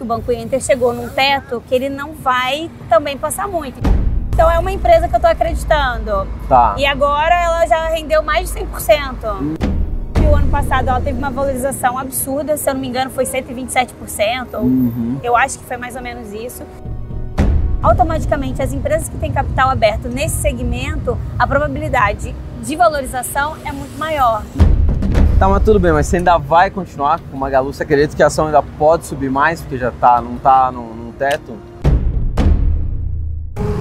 que o Banco Inter chegou num teto que ele não vai também passar muito. Então é uma empresa que eu estou acreditando. Tá. E agora ela já rendeu mais de 100%. E o ano passado ela teve uma valorização absurda, se eu não me engano foi 127%, ou Uhum. eu acho que foi mais ou menos isso. Automaticamente, as empresas que têm capital aberto nesse segmento, a probabilidade de valorização é muito maior. Tá, mas tudo bem, mas você ainda vai continuar com uma Magalu? Você acredita que a ação ainda pode subir mais, porque já tá, não tá no, no teto?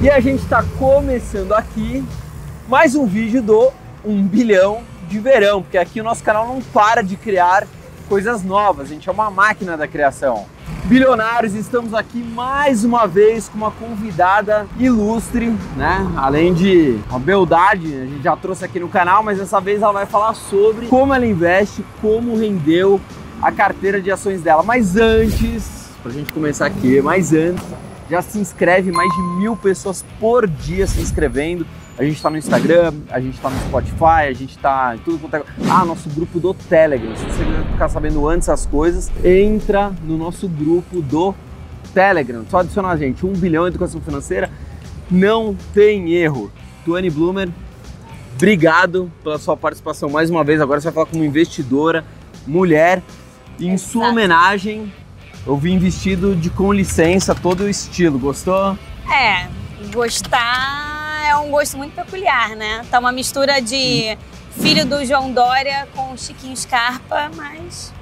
E a gente está começando aqui mais um vídeo do 1 bilhão de verão, porque aqui o nosso canal não para de criar coisas novas, a gente é uma máquina da criação. Bilionários, estamos aqui mais uma vez com uma convidada ilustre, né? Além de uma beldade, a gente já trouxe aqui no canal, mas dessa vez ela vai falar sobre como ela investe, como rendeu a carteira de ações dela. Mas antes, pra gente começar aqui, mas antes, já se inscreve, mais de mil pessoas por dia se inscrevendo. A gente está no Instagram, a gente está no Spotify, a gente está em tudo quanto é. Ah, nosso grupo do Telegram. Se você quiser ficar sabendo antes as coisas, entra no nosso grupo do Telegram. Só adicionar a gente, 1 bilhão de educação financeira. Não tem erro. Tuane Bloomer, obrigado pela sua participação mais uma vez. Agora você vai falar como investidora, mulher. Em sua Exato. homenagem, eu vim vestido de com licença, todo o estilo. Gostou? É, gostar um gosto muito peculiar, né? Tá uma mistura de filho do João Dória com Chiquinho Scarpa, mas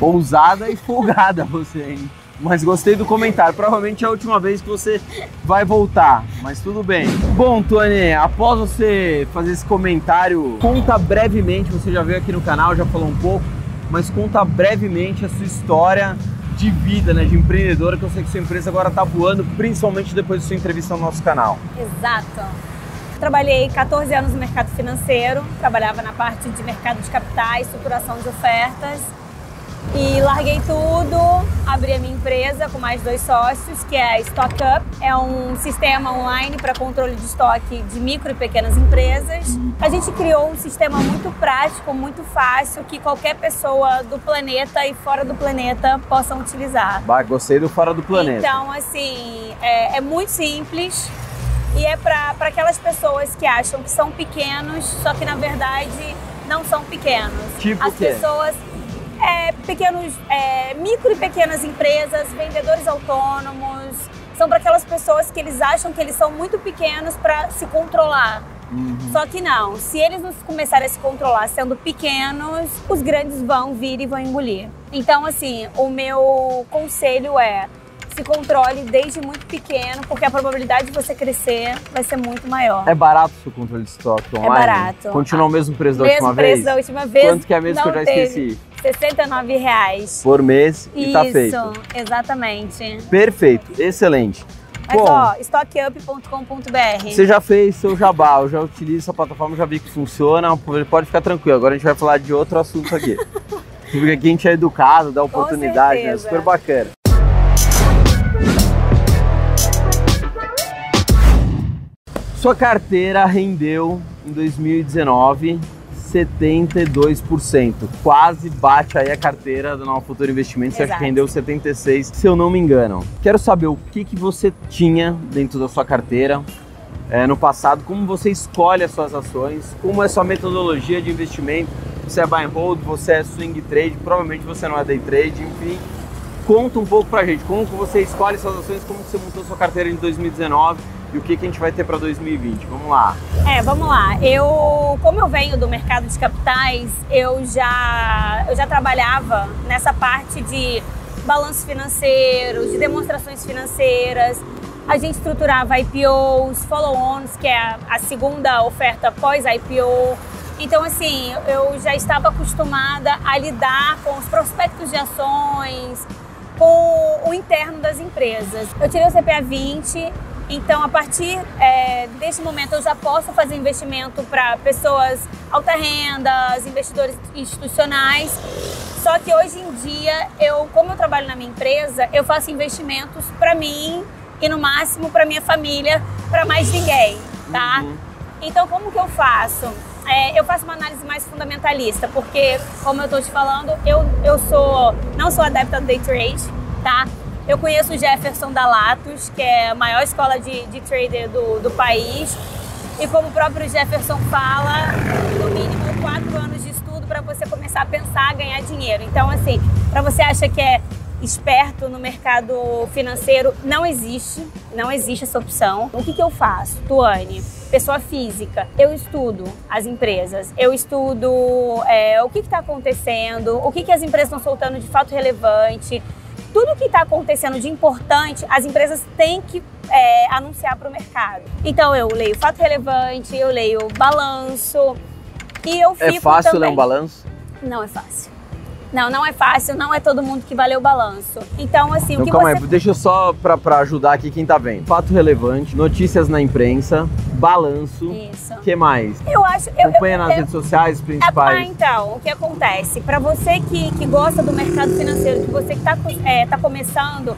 ousada e folgada você, hein? Mas gostei do comentário. Provavelmente é a última vez que você vai voltar, mas tudo bem. Bom, Tony, após você fazer esse comentário, conta brevemente, você já veio aqui no canal, já falou um pouco, mas conta brevemente a sua história de vida, né, de empreendedora, que eu sei que sua empresa agora tá voando, principalmente depois da sua entrevista no nosso canal. exato. Trabalhei 14 anos no mercado financeiro, trabalhava na parte de mercado de capitais, estruturação de ofertas. E larguei tudo, abri a minha empresa com mais dois sócios, que é a Stock Up. É um sistema online para controle de estoque de micro e pequenas empresas. A gente criou um sistema muito prático, muito fácil, que qualquer pessoa do planeta e fora do planeta possam utilizar. Bah, gostei do Fora do Planeta. Então, assim, é, é muito simples e é para aquelas pessoas que acham que são pequenos, só que na verdade não são pequenos. Tipo As pessoas, é, pequenos, é, micro e pequenas empresas, vendedores autônomos, são para aquelas pessoas que eles acham que eles são muito pequenos para se controlar. Uhum. Só que não, se eles não começarem a se controlar sendo pequenos, os grandes vão vir e vão engolir. Então, assim, o meu conselho é se controle desde muito pequeno, porque a probabilidade de você crescer vai ser muito maior. É barato o seu controle de estoque online? barato. Continua o mesmo preço da Mesmo última preço vez? da última vez. Quanto que é mesmo que eu já teve. esqueci? 69 reais. Por mês e Isso, tá feito. exatamente. Perfeito, excelente. Mas Bom, ó, stockup.com.br. você já fez seu jabá, eu já utilizo essa plataforma, já vi que funciona, pode ficar tranquilo. Agora a gente vai falar de outro assunto aqui. Porque aqui a gente é educado, dá oportunidade, é certeza. super bacana. Sua carteira rendeu em 2019 72%. Quase bate aí a carteira do Nova Futura Investimentos, você acha que rendeu 76%, se eu não me engano. Quero saber o que, que você tinha dentro da sua carteira é, no passado, como você escolhe as suas ações, como é a sua metodologia de investimento, você é buy and hold, você é swing trade, provavelmente você não é day trade, enfim. Conta um pouco pra gente, como que você escolhe suas ações, como você montou sua carteira em 2019 e o que, que a gente vai ter para 2020. Vamos lá. É, vamos lá. Eu, como eu venho do mercado de capitais, eu já, eu já trabalhava nessa parte de balanço financeiro, de demonstrações financeiras. A gente estruturava IPOs, follow-ons, que é a, a segunda oferta pós-IPO. Então, assim, eu já estava acostumada a lidar com os prospectos de ações, com o interno das empresas. Eu tirei o CPA 20, então a partir é, deste momento eu já posso fazer investimento para pessoas alta renda, investidores institucionais. Só que hoje em dia, eu, como eu trabalho na minha empresa, eu faço investimentos para mim e no máximo para minha família, para mais ninguém, tá? Uhum. Então, como que eu faço? É, eu faço uma análise mais fundamentalista, porque, como eu estou te falando, eu, eu sou não sou adepta do day trade, tá? Eu conheço o Jefferson da Latos, que é a maior escola de, de trader do, do país. E como o próprio Jefferson fala, no mínimo quatro anos de estudo para você começar a pensar ganhar dinheiro. Então, assim, para você acha que é esperto no mercado financeiro, não existe, não existe essa opção. O que, que eu faço, Tuane? Pessoa física, eu estudo as empresas, eu estudo é, o que está acontecendo, o que, que as empresas estão soltando de fato relevante, tudo que está acontecendo de importante, as empresas têm que é, anunciar para o mercado. Então eu leio fato relevante, eu leio balanço e eu é fico É fácil também... ler um balanço? Não é fácil. Não, não é fácil, não é todo mundo que vai ler o balanço. Então, assim, então, o que calma você... aí, deixa eu só para ajudar aqui quem tá vendo. Fato relevante, notícias na imprensa, balanço. Isso. O que mais? Eu acho... Eu, Acompanha eu, nas eu, redes sociais Ah, principais. então, o que acontece? Para você que, que gosta do mercado financeiro, que você que está é, tá começando,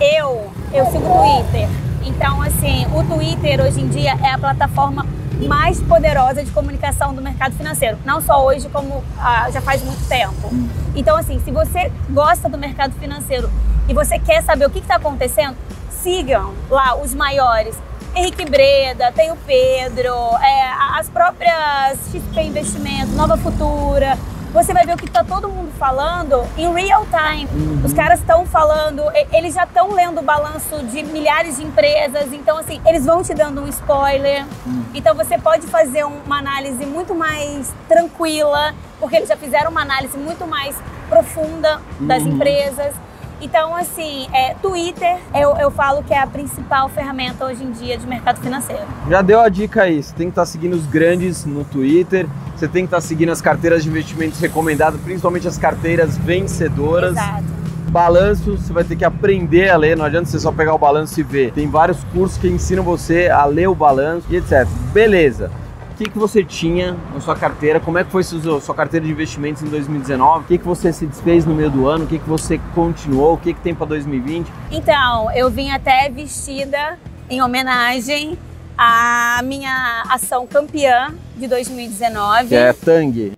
eu, eu sigo o Twitter. Então, assim, o Twitter hoje em dia é a plataforma mais poderosa de comunicação do mercado financeiro. Não só hoje, como ah, já faz muito tempo. Então, assim, se você gosta do mercado financeiro e você quer saber o que está acontecendo, sigam lá os maiores. Henrique Breda, tem o Pedro, é, as próprias XP Investimentos, Nova Futura. Você vai ver o que está todo mundo falando em real time. Uhum. Os caras estão falando, eles já estão lendo o balanço de milhares de empresas, então assim, eles vão te dando um spoiler. Uhum. Então você pode fazer uma análise muito mais tranquila, porque eles já fizeram uma análise muito mais profunda das Uhum. empresas. Então, assim, é, Twitter, eu, eu falo que é a principal ferramenta hoje em dia de mercado financeiro. Já deu a dica aí, você tem que estar seguindo os grandes no Twitter, você tem que estar seguindo as carteiras de investimentos recomendadas, principalmente as carteiras vencedoras. Exato. Balanço, você vai ter que aprender a ler, não adianta você só pegar o balanço e ver. Tem vários cursos que ensinam você a ler o balanço e etc. Beleza. O que, que você tinha na sua carteira? Como é que foi sua, sua carteira de investimentos em 2019? O que, que você se desfez no meio do ano? O que, que você continuou? O que, que tem para 2020? Então, eu vim até vestida em homenagem à minha ação campeã de 2019. Que é Tang.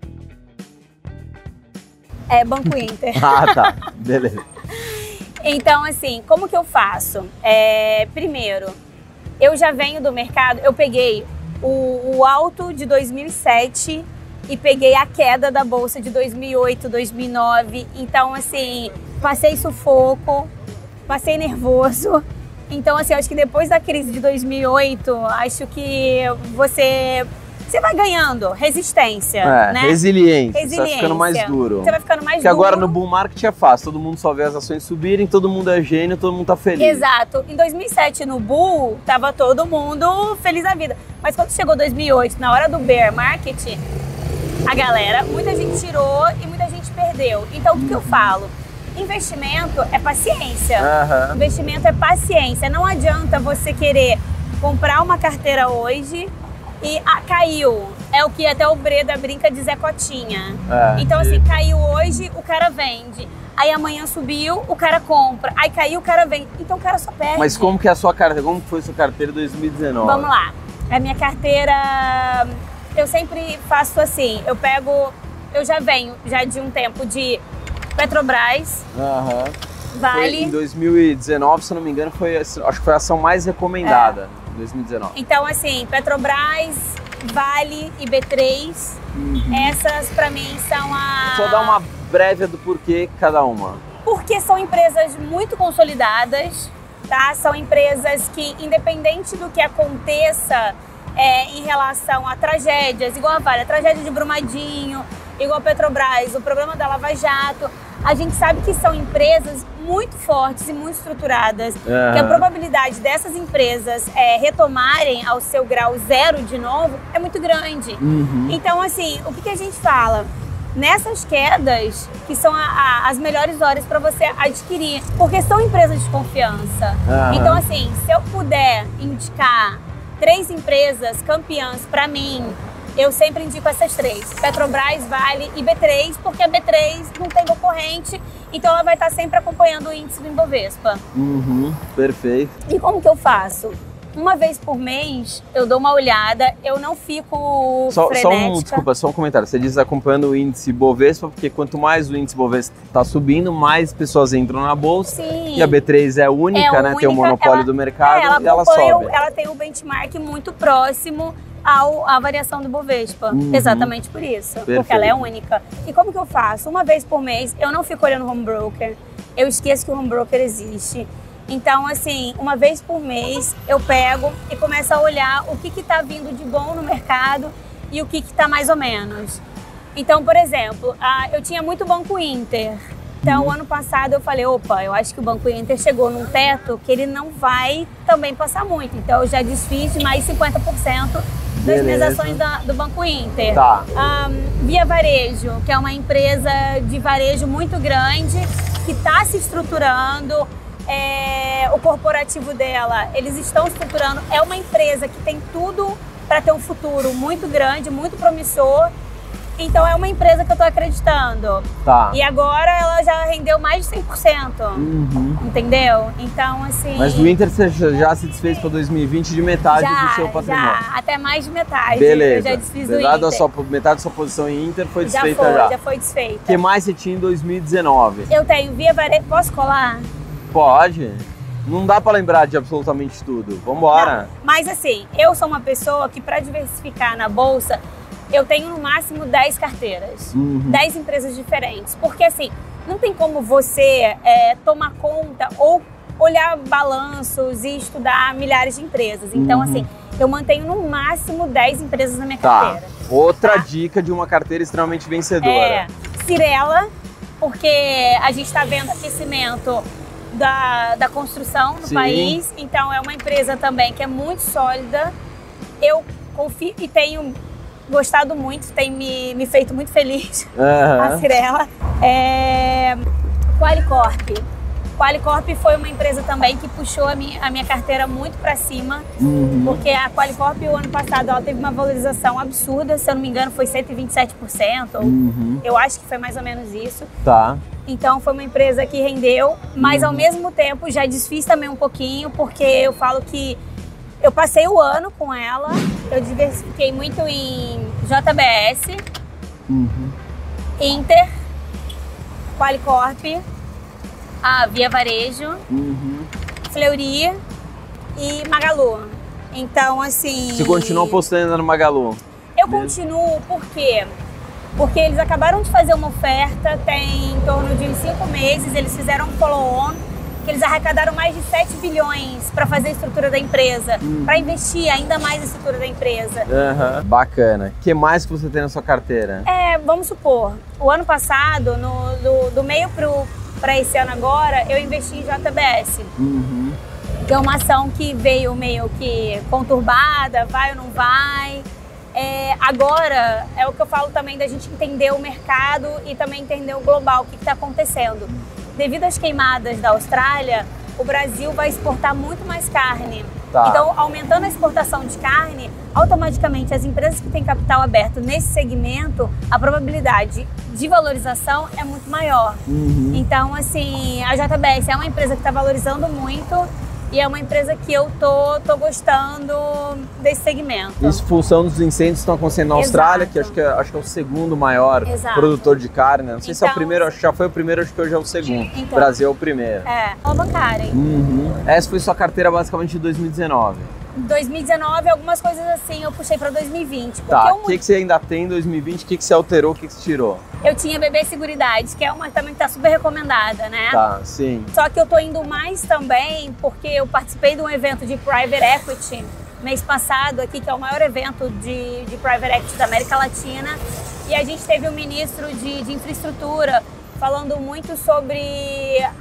É Banco Inter. Ah, tá. Beleza. Então, assim, como que eu faço? É, primeiro, eu já venho do mercado, eu peguei o, o alto de 2007 e peguei a queda da bolsa de 2008, 2009. Então, assim, passei sufoco, passei nervoso. Então, assim, acho que depois da crise de 2008, acho que você você vai ganhando resistência, É, né? resiliência. Você vai Resiliência. ficando mais duro. Você vai ficando mais Porque duro. agora no bull market é fácil, todo mundo só vê as ações subirem, todo mundo é gênio, todo mundo tá feliz. Exato. Em 2007, no Bull, tava todo mundo feliz da vida. Mas quando chegou 2008, na hora do bear market, a galera, muita gente tirou e muita gente perdeu. Então, o que eu falo? Investimento é paciência. Aham. Investimento é paciência. Não adianta você querer comprar uma carteira hoje e ah, caiu. É o que até o Breda brinca de Zé Cotinha. É, então, e- assim, caiu hoje, o cara vende. Aí amanhã subiu, o cara compra. Aí caiu, o cara vende. Então o cara só perde. Mas como que é a sua carteira? Como foi a sua carteira 2019? Vamos lá. A minha carteira, eu sempre faço assim. Eu pego, eu já venho já de um tempo de Petrobras, Aham. Foi Vale. em 2019, se eu não me engano, foi, acho que foi a ação mais recomendada em 2019. Então, assim, Petrobras, Vale e B3, essas pra mim são a. Só dar uma breve do porquê cada uma. Porque são empresas muito consolidadas, tá? São empresas que, independente do que aconteça é, em relação a tragédias, igual a Vale, a tragédia de Brumadinho, igual a Petrobras, o problema da Lava Jato, a gente sabe que são empresas muito fortes e muito estruturadas, que a probabilidade dessas empresas é, retomarem ao seu grau zero de novo é muito grande. Uhum. Então, assim, o que, que a gente fala? Nessas quedas, que são a- a- as melhores horas para você adquirir, porque são empresas de confiança. Aham. Então, assim, se eu puder indicar três empresas campeãs para mim, eu sempre indico essas três: Petrobras, Vale e B3, porque a B3 não tem concorrente, então ela vai estar sempre acompanhando o índice do Ibovespa. Uhum. Perfeito. E como que eu faço? uma vez por mês eu dou uma olhada, eu não fico Só, só um, desculpa, só um comentário. Você diz acompanhando o índice Bovespa, porque quanto mais o índice Bovespa está subindo, mais pessoas entram na bolsa. Sim. E a B3 é única, É né? Tem o monopólio ela- do mercado É, ela, e ela sobe. ela tem o benchmark muito próximo ao, à variação do Bovespa. Uhum. Exatamente por isso. Porque Perfeito. ela é única. E como que eu faço? Uma vez por mês, eu não fico olhando o home broker. Eu esqueço que o home broker existe. Então, assim, uma vez por mês, eu pego e começo a olhar o que está vindo de bom no mercado e o que está mais ou menos. Então, por exemplo, ah, eu tinha muito Banco Inter. Então, o ano passado eu falei, opa, eu acho que o Banco Inter chegou num teto que ele não vai também passar muito. Então, eu já desfiz de mais 50% das minhas ações da- do Banco Inter. Tá. Ahn, Via Varejo, que é uma empresa de varejo muito grande, que está se estruturando. É, o corporativo dela, eles estão estruturando. É uma empresa que tem tudo para ter um futuro muito grande, muito promissor. Então é uma empresa que eu estou acreditando. Tá. E agora ela já rendeu mais de 100%. Uhum. Entendeu? Então, assim. Mas do Inter você já já se desfez para 2020 de metade já, do seu patrimônio. já, até mais de metade. Beleza. Eu já desfiz do Apesar da Inter. sua, metade da sua posição em Inter foi já desfeita foi, já. já foi desfeita. O que mais você tinha em 2019? Eu tenho Via Varejo. Posso colar? Pode. Não dá para lembrar de absolutamente tudo. Vambora. Não, Mas assim, eu sou uma pessoa que para diversificar na bolsa, eu tenho no máximo 10 carteiras. Uhum. 10 empresas diferentes. Porque assim, não tem como você é, tomar conta ou olhar balanços e estudar milhares de empresas. Então, Uhum. assim, eu mantenho no máximo 10 empresas na minha Tá. carteira. Outra Tá. dica de uma carteira extremamente vencedora. É, Cirela, porque a gente está vendo aquecimento da, da construção no Sim. país. Então é uma empresa também que é muito sólida. Eu confio e tenho gostado muito, tem me, me feito muito feliz a Aham. Cirela. É, Qualicorp. Qualicorp foi uma empresa também que puxou a minha, a minha carteira muito para cima. Uhum. Porque a Qualicorp, o ano passado, ela teve uma valorização absurda. Se eu não me engano, foi 127%. ou Uhum. eu acho que foi mais ou menos isso. Tá. Então foi uma empresa que rendeu, mas Uhum. ao mesmo tempo já desfiz também um pouquinho, porque eu falo que eu passei o ano com ela, eu diversifiquei muito em JBS, Uhum. Inter, Qualicorp, a Via Varejo, Uhum. Fleury e Magalu. Então, assim. Você continua apostando no Magalu? Eu Mesmo? continuo por quê? Porque eles acabaram de fazer uma oferta, tem em torno de cinco meses, eles fizeram um follow-on, que eles arrecadaram mais de 7 bilhões para fazer a estrutura da empresa, Hum. para investir ainda mais na estrutura da empresa. Aham. Bacana. O que mais que você tem na sua carteira? É, vamos supor, o ano passado, no, do, do meio para esse ano agora, eu investi em JBS. Uhum. que é uma ação que veio meio que conturbada, vai ou não vai. É, agora é o que eu falo também da gente entender o mercado e também entender o global, o que está acontecendo. Devido às queimadas da Austrália, o Brasil vai exportar muito mais carne. Tá. Então, aumentando a exportação de carne, automaticamente as empresas que têm capital aberto nesse segmento, a probabilidade de valorização é muito maior. Uhum. Então, assim, a JBS é uma empresa que está valorizando muito e é uma empresa que eu tô, tô gostando desse segmento. Isso função dos incêndios que estão acontecendo na Exato. Austrália, que acho que, é, acho que é o segundo maior Exato. produtor de carne. né? Não sei se é o Então- primeiro, acho que já foi o primeiro, acho que hoje é o segundo. Então. O Brasil é o primeiro. É, alavancarem. Uhum. Essa foi sua carteira basicamente de 2019. Em 2019, algumas coisas assim eu puxei para 2020. Porque Tá, o que, que você ainda tem em 2020? O que, que você alterou? O que, que você tirou? eu tinha Bebê Seguridade, que é uma também que tá super recomendada, né? Tá, sim. Só que eu tô indo mais também porque eu participei de um evento de Private Equity mês passado aqui, que é o maior evento de, de Private Equity da América Latina. E a gente teve um ministro de, de infraestrutura falando muito sobre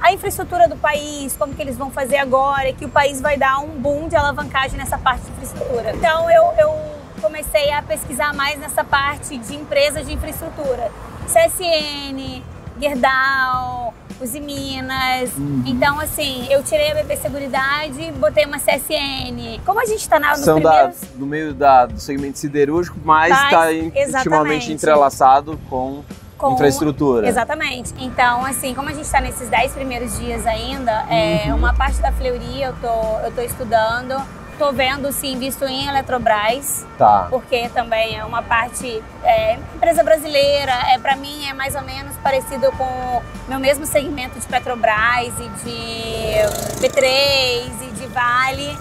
a infraestrutura do país, como que eles vão fazer agora, e que o país vai dar um boom de alavancagem nessa parte de infraestrutura. Então eu, eu comecei a pesquisar mais nessa parte de empresas de infraestrutura. CSN, Gerdau, Uzi Minas. Uhum. Então, assim, eu tirei a BP Seguridade botei uma CSN. Como a gente está nos São da, primeiros... do meio da, do segmento siderúrgico, mas está intimamente entrelaçado com, com- infraestrutura. Exatamente. Então, assim, como a gente está nesses 10 primeiros dias ainda, é, Uhum. uma parte da Fleury eu tô, eu tô estudando. tô vendo se invisto em Eletrobras, Tá. porque também é uma parte é, empresa brasileira. É para mim é mais ou menos parecido com o meu mesmo segmento de Petrobras e de B3 e de Vale.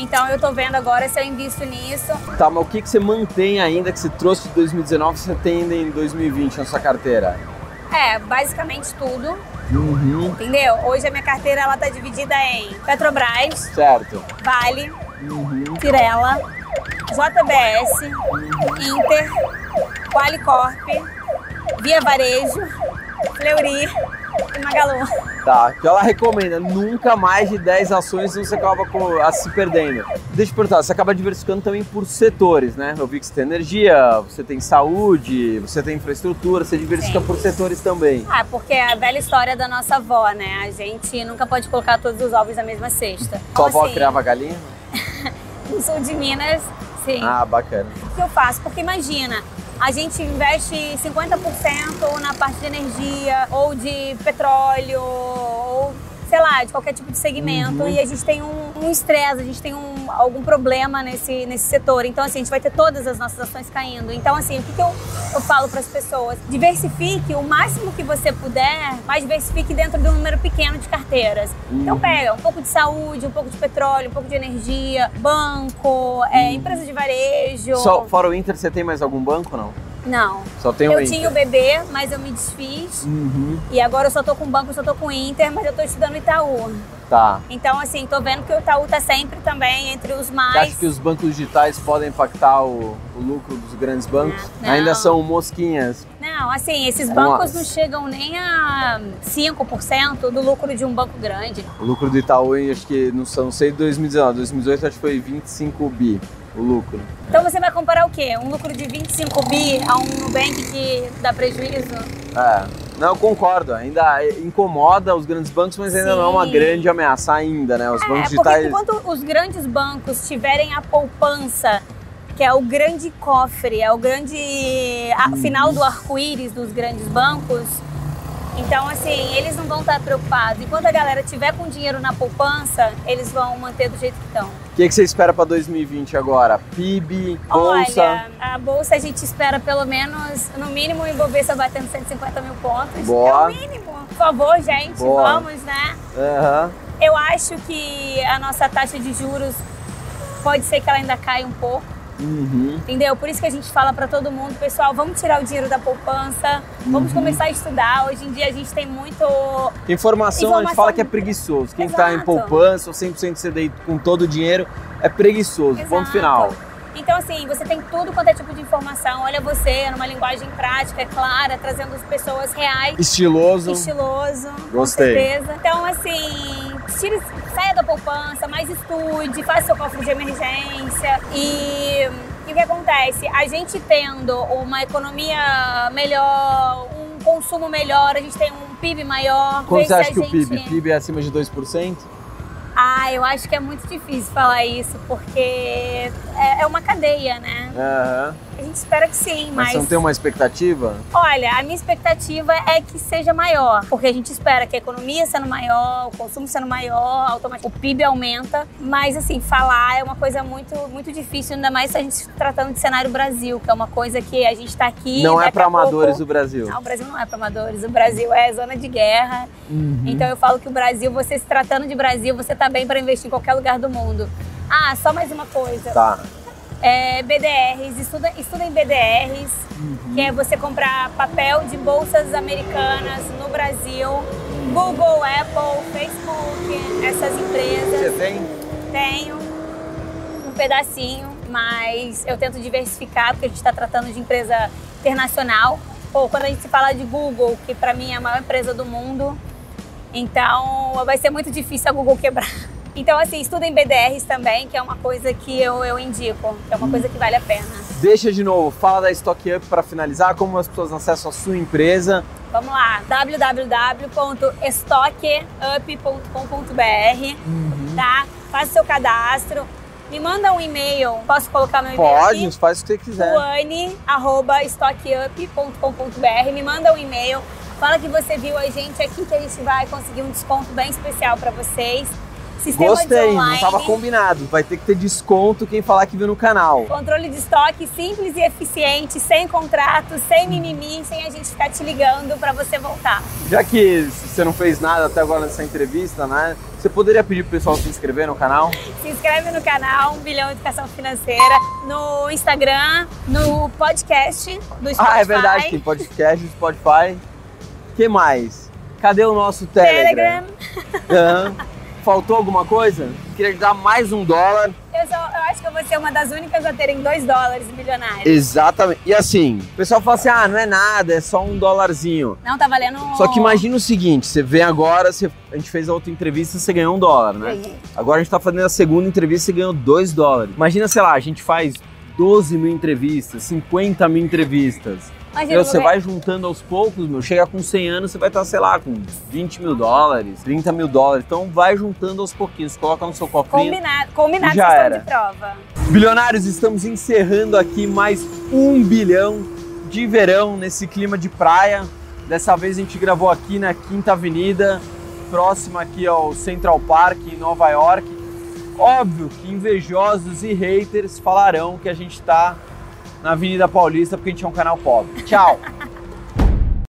Então eu tô vendo agora se eu invisto nisso. Tá, mas o que, que você mantém ainda que você trouxe de 2019 você tem ainda em 2020 na sua carteira? É, basicamente tudo, Uhum. entendeu? Hoje a minha carteira ela tá dividida em Petrobras, Certo. Vale, Uhum. JBS, Inter, Qualicorp, Via Varejo, Fleury Magalu. Tá, que ela recomenda nunca mais de 10 ações, você acaba com, a se perdendo. Deixa eu perguntar, você acaba diversificando também por setores, né? Eu vi que você tem energia, você tem saúde, você tem infraestrutura, você diversifica Sim. por setores também. Ah, porque é a velha história da nossa avó, né? A gente nunca pode colocar todos os ovos na mesma cesta. Sua Então, avó assim, criava galinha? No sul de Minas, sim. Ah, bacana. O que eu faço? Porque imagina, a gente investe 50% na parte de energia ou de petróleo sei lá, de qualquer tipo de segmento Uhum. e a gente tem um um estresse, a gente tem um, algum problema nesse, nesse setor. Então, assim, a gente vai ter todas as nossas ações caindo. Então, assim, o que, que eu, eu falo para as pessoas? Diversifique o máximo que você puder, mas diversifique dentro de um número pequeno de carteiras. Então, Uhum. pega um pouco de saúde, um pouco de petróleo, um pouco de energia, banco, é, empresa de varejo. Só, fora o Inter, você tem mais algum banco não? Não. Só tem o Eu Inter. tinha o bebê, mas eu me desfiz. Uhum. E agora eu só tô com banco, eu só tô com o Inter, mas eu tô estudando Itaú. Tá. Então, assim, tô vendo que o Itaú tá sempre também entre os Você mais. acha que os bancos digitais podem impactar o, o lucro dos grandes bancos? Não. Ainda são mosquinhas. Não, assim, esses bancos não chegam nem a 5% do lucro de um banco grande. O lucro do Itaú, acho que não, sei- não sei de 2019, 2018 acho que foi 25 bi o lucro. Então você vai comparar o quê? Um lucro de 25 bi a um Nubank que dá prejuízo? É, não, eu concordo, ainda incomoda os grandes bancos, mas ainda não é uma Sim. grande ameaça ainda, né? Os É, bancos porque digitais... enquanto os grandes bancos tiverem a poupança, que é o grande cofre, é o grande a- final do arco-íris dos grandes bancos, então assim, eles não vão estar preocupados. Enquanto a galera tiver com dinheiro na poupança, eles vão manter do jeito que estão. O que, que você espera para 2020 agora? PIB, bolsa? Olha, a bolsa a gente espera pelo menos, no mínimo, o Ibovespa batendo 150 mil pontos. Boa. É o mínimo. Por favor, gente, Boa. vamos, né? Aham. Eu acho que a nossa taxa de juros pode ser que ela ainda caia um pouco, Uhum. entendeu? Por isso que a gente fala para todo mundo, pessoal, vamos tirar o dinheiro da poupança, vamos Uhum. começar a estudar. Hoje em dia a gente tem muito Informação, a gente Informação- fala que é preguiçoso. Quem está em poupança ou 100% CDI com todo o dinheiro é preguiçoso. Ponto Exato. final. Então, assim, você tem tudo quanto é tipo de informação. Olha você, numa linguagem prática, clara, trazendo as pessoas reais. Estiloso. Estiloso, Gostei. com certeza. Então, assim, tire, saia da poupança, mas estude, faça seu cofre de emergência. E, e o que acontece? A gente tendo uma economia melhor, um consumo melhor, a gente tem um PIB maior. Quanto você acha que o gente- PIB? PIB é acima de 2%? Ah, eu acho que é muito difícil falar isso, porque é, é uma cadeia, né? Aham. A gente espera que sim, Mas mas. você não tem uma expectativa? Olha, a minha expectativa é que seja maior, porque a gente espera que a economia sendo maior, o consumo sendo maior, automaticamente o PIB aumenta, mas assim, falar é uma coisa muito, muito difícil, ainda mais se a gente se tratando de cenário Brasil, que é uma coisa que a gente está aqui. não é para a pouco- amadores do Brasil. Não, o Brasil não é para amadores, o Brasil é zona de guerra. Uhum. Então eu falo que o Brasil, você se tratando de Brasil, você tá bem para investir em qualquer lugar do mundo. Ah, só mais uma coisa. Tá. É, BDRs, estuda, em BDRs, Uhum. que é você comprar papel de bolsas americanas no Brasil. Google, Apple, Facebook, essas Você empresas. tem? Tenho um pedacinho, mas eu tento diversificar, porque a gente está tratando de empresa internacional. Ou quando a gente se fala de Google, que para mim é a maior empresa do mundo, então vai ser muito difícil a Google quebrar. Então, assim, estuda em BDRs também, que é uma coisa que eu, eu indico, que é uma coisa que vale a pena. Deixa de novo, fala da Stock Up para finalizar, como as pessoas acessam a sua empresa. Vamos lá, www.stockup.com.br, tá? Faça seu cadastro, me manda um e-mail, posso colocar meu e-mail aqui? Pode, faz o que você quiser. Tuane@stockup.com.br, me manda um e-mail, fala que você viu a gente aqui que a gente vai conseguir um desconto bem especial para vocês. Sistema de Gostei, não estava combinado. Vai ter que ter desconto quem falar que viu no canal. Controle de estoque simples e eficiente, sem contrato, sem mimimi, sem a gente ficar te ligando para você voltar. Já que você não fez nada até agora nessa entrevista, né? Você poderia pedir pro pessoal se inscrever no canal? Se inscreve no canal Um Bilhão de Educação Financeira, no Instagram, no podcast do Spotify. Ah, é verdade, tem podcast, Spotify. que mais? Cadê o nosso Telegram? Telegram. Aham. Faltou alguma coisa? Queria te dar mais um dólar. Eu, sou- eu acho que eu vou ser uma das únicas a terem dois dólares milionários. Exatamente. E assim, o pessoal fala assim: ah, não é nada, é só um dólarzinho. Não, tá valendo. Só que imagina o seguinte: você vem agora, você- a gente fez a outra entrevista, você ganhou um dólar, né? Ganhei. Agora a gente tá fazendo a segunda entrevista, você ganhou dois dólares. Imagina, sei lá, a gente faz 12 mil entrevistas, 50 mil entrevistas. Imagina, Meu, eu você vou vai juntando aos poucos, meu, chega com 100 anos, você vai estar, sei lá, com 20 mil dólares, 30 mil dólares. Então vai juntando aos pouquinhos, coloca no seu cofrinho. Combinado, combinado Já era. de prova. Bilionários, estamos encerrando aqui mais um bilhão de verão nesse clima de praia. Dessa vez a gente gravou aqui na Quinta Avenida, próxima aqui ao Central Park, em Nova York. Óbvio que invejosos e haters falarão que a gente está na Avenida Paulista porque a gente é um canal pobre. Tchau!